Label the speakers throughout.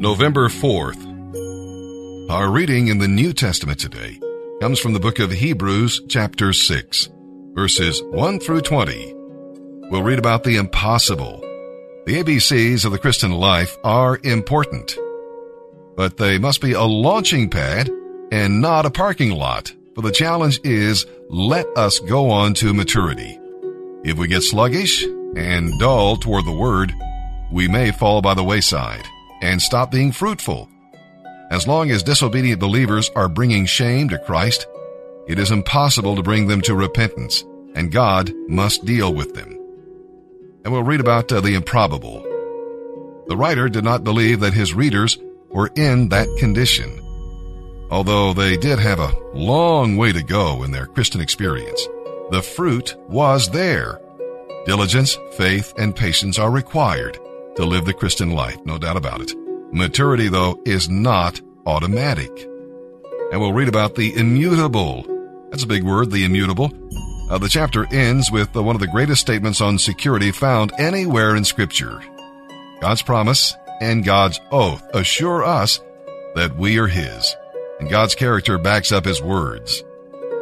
Speaker 1: November 4th. Our reading in the New Testament today comes from the book of Hebrews, chapter 6, verses 1 through 20. We'll read about the impossible. The ABCs of the Christian life are important, but they must be a launching pad and not a parking lot. For the challenge is let us go on to maturity. If we get sluggish and dull toward the word, we may fall by the wayside and stop being fruitful. As long as disobedient believers are bringing shame to Christ, it is impossible to bring them to repentance, and God must deal with them. And we'll read about uh, the improbable. The writer did not believe that his readers were in that condition, although they did have a long way to go in their Christian experience. The fruit was there. Diligence, faith, and patience are required to live the Christian life, no doubt about it. Maturity, though, is not automatic. And we'll read about the immutable. That's a big word, the immutable. Uh, the chapter ends with uh, one of the greatest statements on security found anywhere in Scripture. God's promise and God's oath assure us that we are His, and God's character backs up His words.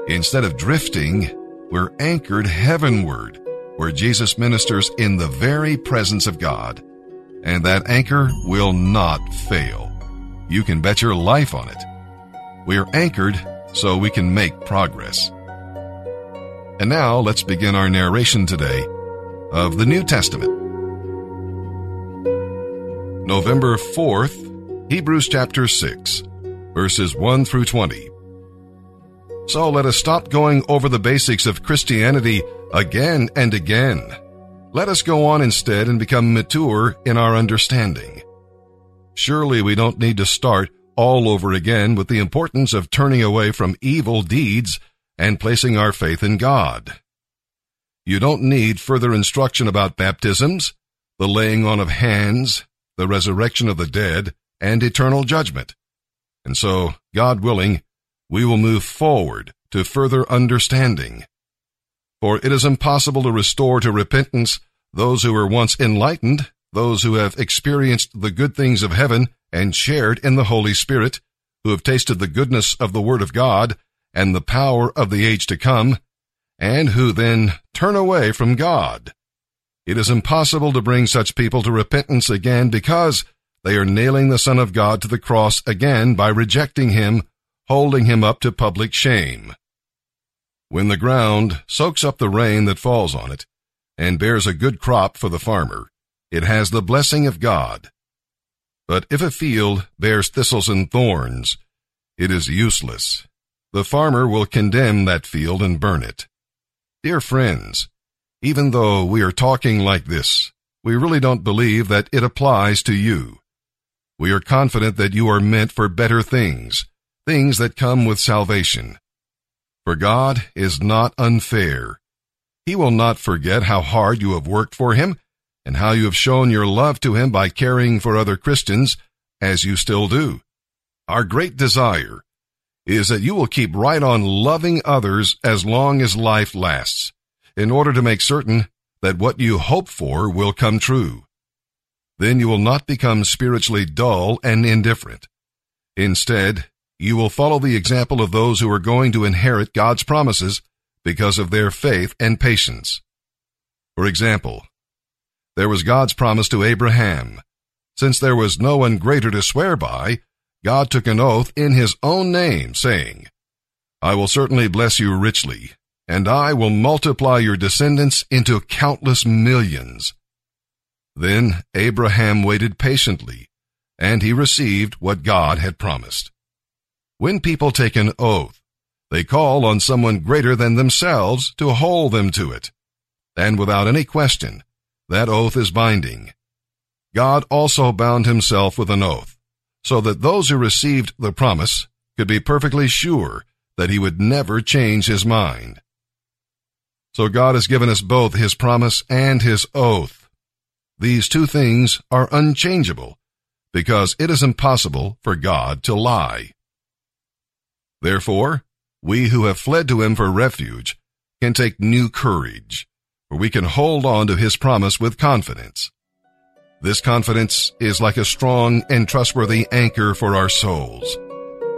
Speaker 1: Instead of drifting, we're anchored heavenward, where Jesus ministers in the very presence of God and that anchor will not fail. You can bet your life on it. We are anchored so we can make progress. And now let's begin our narration today of the New Testament. November 4th, Hebrews chapter 6, verses 1 through 20. So let us stop going over the basics of Christianity again and again let us go on instead and become mature in our understanding. Surely we don't need to start all over again with the importance of turning away from evil deeds and placing our faith in God. You don't need further instruction about baptisms, the laying on of hands, the resurrection of the dead, and eternal judgment. And so, God willing, we will move forward to further understanding. For it is impossible to restore to repentance those who were once enlightened, those who have experienced the good things of heaven and shared in the Holy Spirit, who have tasted the goodness of the Word of God and the power of the age to come, and who then turn away from God. It is impossible to bring such people to repentance again because they are nailing the Son of God to the cross again by rejecting Him, holding Him up to public shame. When the ground soaks up the rain that falls on it and bears a good crop for the farmer, it has the blessing of God. But if a field bears thistles and thorns, it is useless. The farmer will condemn that field and burn it. Dear friends, even though we are talking like this, we really don't believe that it applies to you. We are confident that you are meant for better things, things that come with salvation. For God is not unfair. He will not forget how hard you have worked for Him and how you have shown your love to Him by caring for other Christians as you still do. Our great desire is that you will keep right on loving others as long as life lasts in order to make certain that what you hope for will come true. Then you will not become spiritually dull and indifferent. Instead, you will follow the example of those who are going to inherit God's promises because of their faith and patience. For example, there was God's promise to Abraham. Since there was no one greater to swear by, God took an oath in his own name, saying, I will certainly bless you richly, and I will multiply your descendants into countless millions. Then Abraham waited patiently, and he received what God had promised. When people take an oath, they call on someone greater than themselves to hold them to it. And without any question, that oath is binding. God also bound himself with an oath, so that those who received the promise could be perfectly sure that he would never change his mind. So God has given us both his promise and his oath. These two things are unchangeable because it is impossible for God to lie. Therefore, we who have fled to him for refuge can take new courage, for we can hold on to his promise with confidence. This confidence is like a strong and trustworthy anchor for our souls.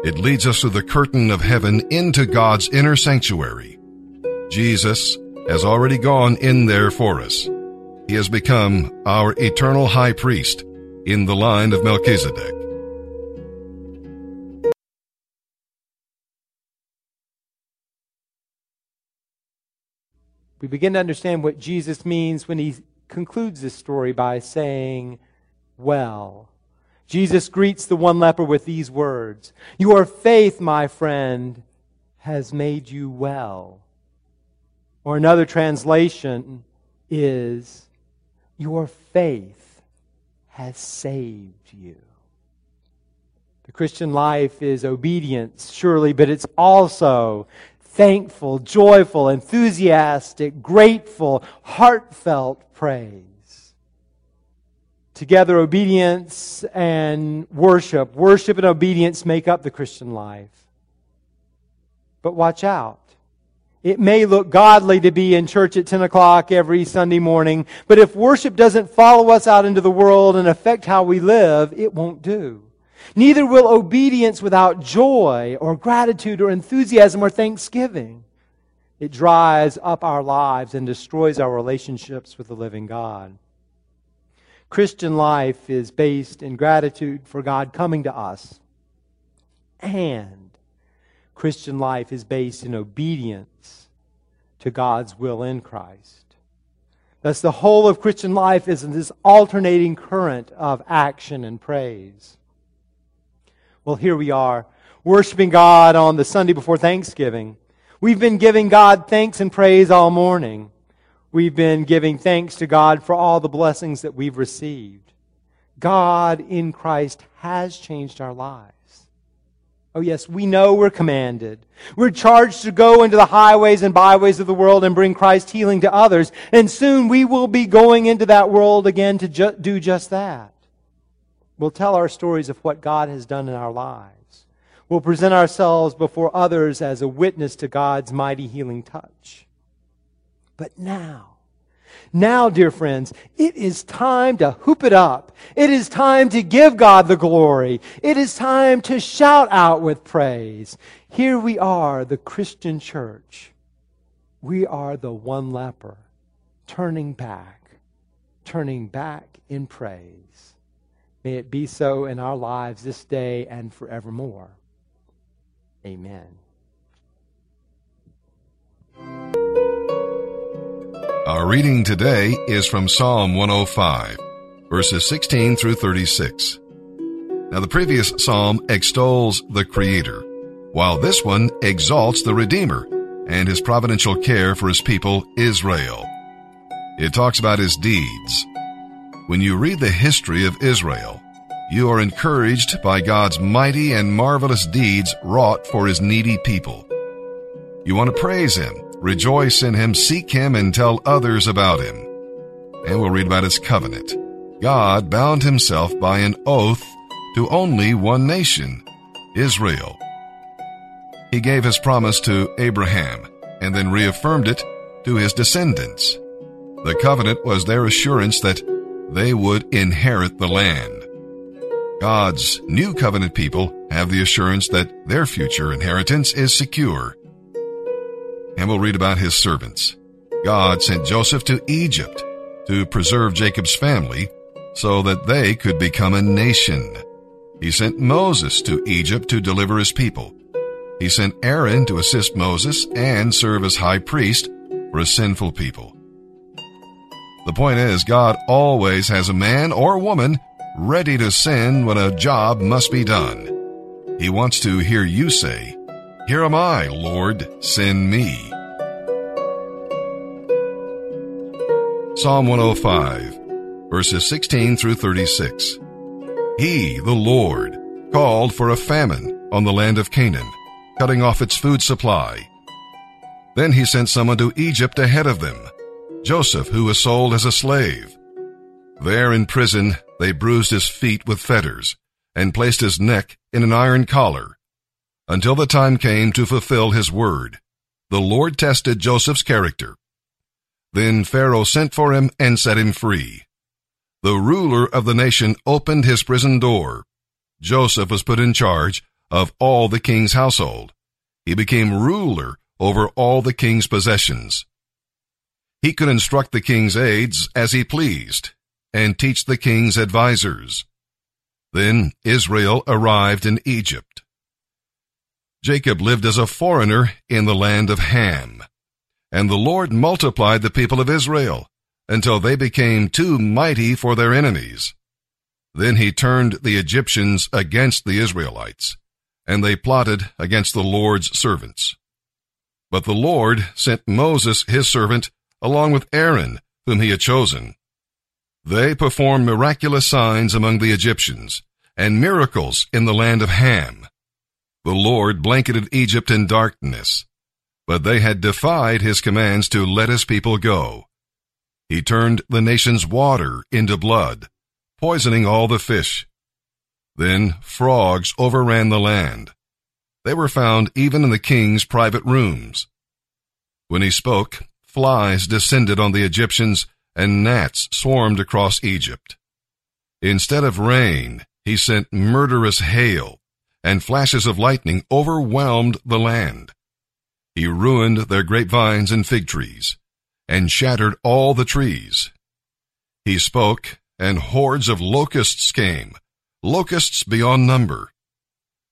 Speaker 1: It leads us through the curtain of heaven into God's inner sanctuary. Jesus has already gone in there for us. He has become our eternal high priest in the line of Melchizedek.
Speaker 2: We begin to understand what Jesus means when he concludes this story by saying, Well. Jesus greets the one leper with these words Your faith, my friend, has made you well. Or another translation is, Your faith has saved you. The Christian life is obedience, surely, but it's also thankful, joyful, enthusiastic, grateful, heartfelt praise. Together, obedience and worship, worship and obedience make up the Christian life. But watch out. It may look godly to be in church at 10 o'clock every Sunday morning, but if worship doesn't follow us out into the world and affect how we live, it won't do. Neither will obedience without joy or gratitude or enthusiasm or thanksgiving. It dries up our lives and destroys our relationships with the living God. Christian life is based in gratitude for God coming to us. And Christian life is based in obedience to God's will in Christ. Thus, the whole of Christian life is in this alternating current of action and praise. Well, here we are, worshiping God on the Sunday before Thanksgiving. We've been giving God thanks and praise all morning. We've been giving thanks to God for all the blessings that we've received. God in Christ has changed our lives. Oh, yes, we know we're commanded. We're charged to go into the highways and byways of the world and bring Christ healing to others. And soon we will be going into that world again to ju- do just that. We'll tell our stories of what God has done in our lives. We'll present ourselves before others as a witness to God's mighty healing touch. But now, now, dear friends, it is time to hoop it up. It is time to give God the glory. It is time to shout out with praise. Here we are, the Christian church. We are the one leper, turning back, turning back in praise. May it be so in our lives this day and forevermore. Amen.
Speaker 1: Our reading today is from Psalm 105, verses 16 through 36. Now, the previous psalm extols the Creator, while this one exalts the Redeemer and his providential care for his people, Israel. It talks about his deeds, when you read the history of Israel, you are encouraged by God's mighty and marvelous deeds wrought for his needy people. You want to praise him, rejoice in him, seek him, and tell others about him. And we'll read about his covenant. God bound himself by an oath to only one nation, Israel. He gave his promise to Abraham and then reaffirmed it to his descendants. The covenant was their assurance that they would inherit the land. God's new covenant people have the assurance that their future inheritance is secure. And we'll read about his servants. God sent Joseph to Egypt to preserve Jacob's family so that they could become a nation. He sent Moses to Egypt to deliver his people. He sent Aaron to assist Moses and serve as high priest for a sinful people. The point is, God always has a man or woman ready to sin when a job must be done. He wants to hear you say, Here am I, Lord, send me. Psalm 105, verses 16 through 36. He, the Lord, called for a famine on the land of Canaan, cutting off its food supply. Then he sent someone to Egypt ahead of them Joseph, who was sold as a slave. There in prison, they bruised his feet with fetters and placed his neck in an iron collar until the time came to fulfill his word. The Lord tested Joseph's character. Then Pharaoh sent for him and set him free. The ruler of the nation opened his prison door. Joseph was put in charge of all the king's household. He became ruler over all the king's possessions. He could instruct the king's aides as he pleased and teach the king's advisers. Then Israel arrived in Egypt. Jacob lived as a foreigner in the land of Ham. And the Lord multiplied the people of Israel until they became too mighty for their enemies. Then he turned the Egyptians against the Israelites, and they plotted against the Lord's servants. But the Lord sent Moses his servant along with Aaron, whom he had chosen. They performed miraculous signs among the Egyptians and miracles in the land of Ham. The Lord blanketed Egypt in darkness, but they had defied his commands to let his people go. He turned the nation's water into blood, poisoning all the fish. Then frogs overran the land. They were found even in the king's private rooms. When he spoke, flies descended on the Egyptians and gnats swarmed across Egypt. Instead of rain, he sent murderous hail, and flashes of lightning overwhelmed the land. He ruined their grapevines and fig trees, and shattered all the trees. He spoke, and hordes of locusts came, locusts beyond number.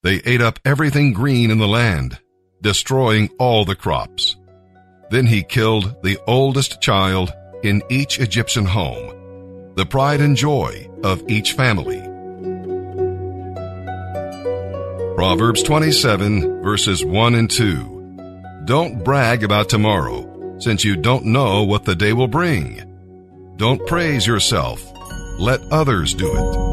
Speaker 1: They ate up everything green in the land, destroying all the crops. Then he killed the oldest child in each Egyptian home, the pride and joy of each family. Proverbs 27 verses 1 and 2. Don't brag about tomorrow, since you don't know what the day will bring. Don't praise yourself. Let others do it.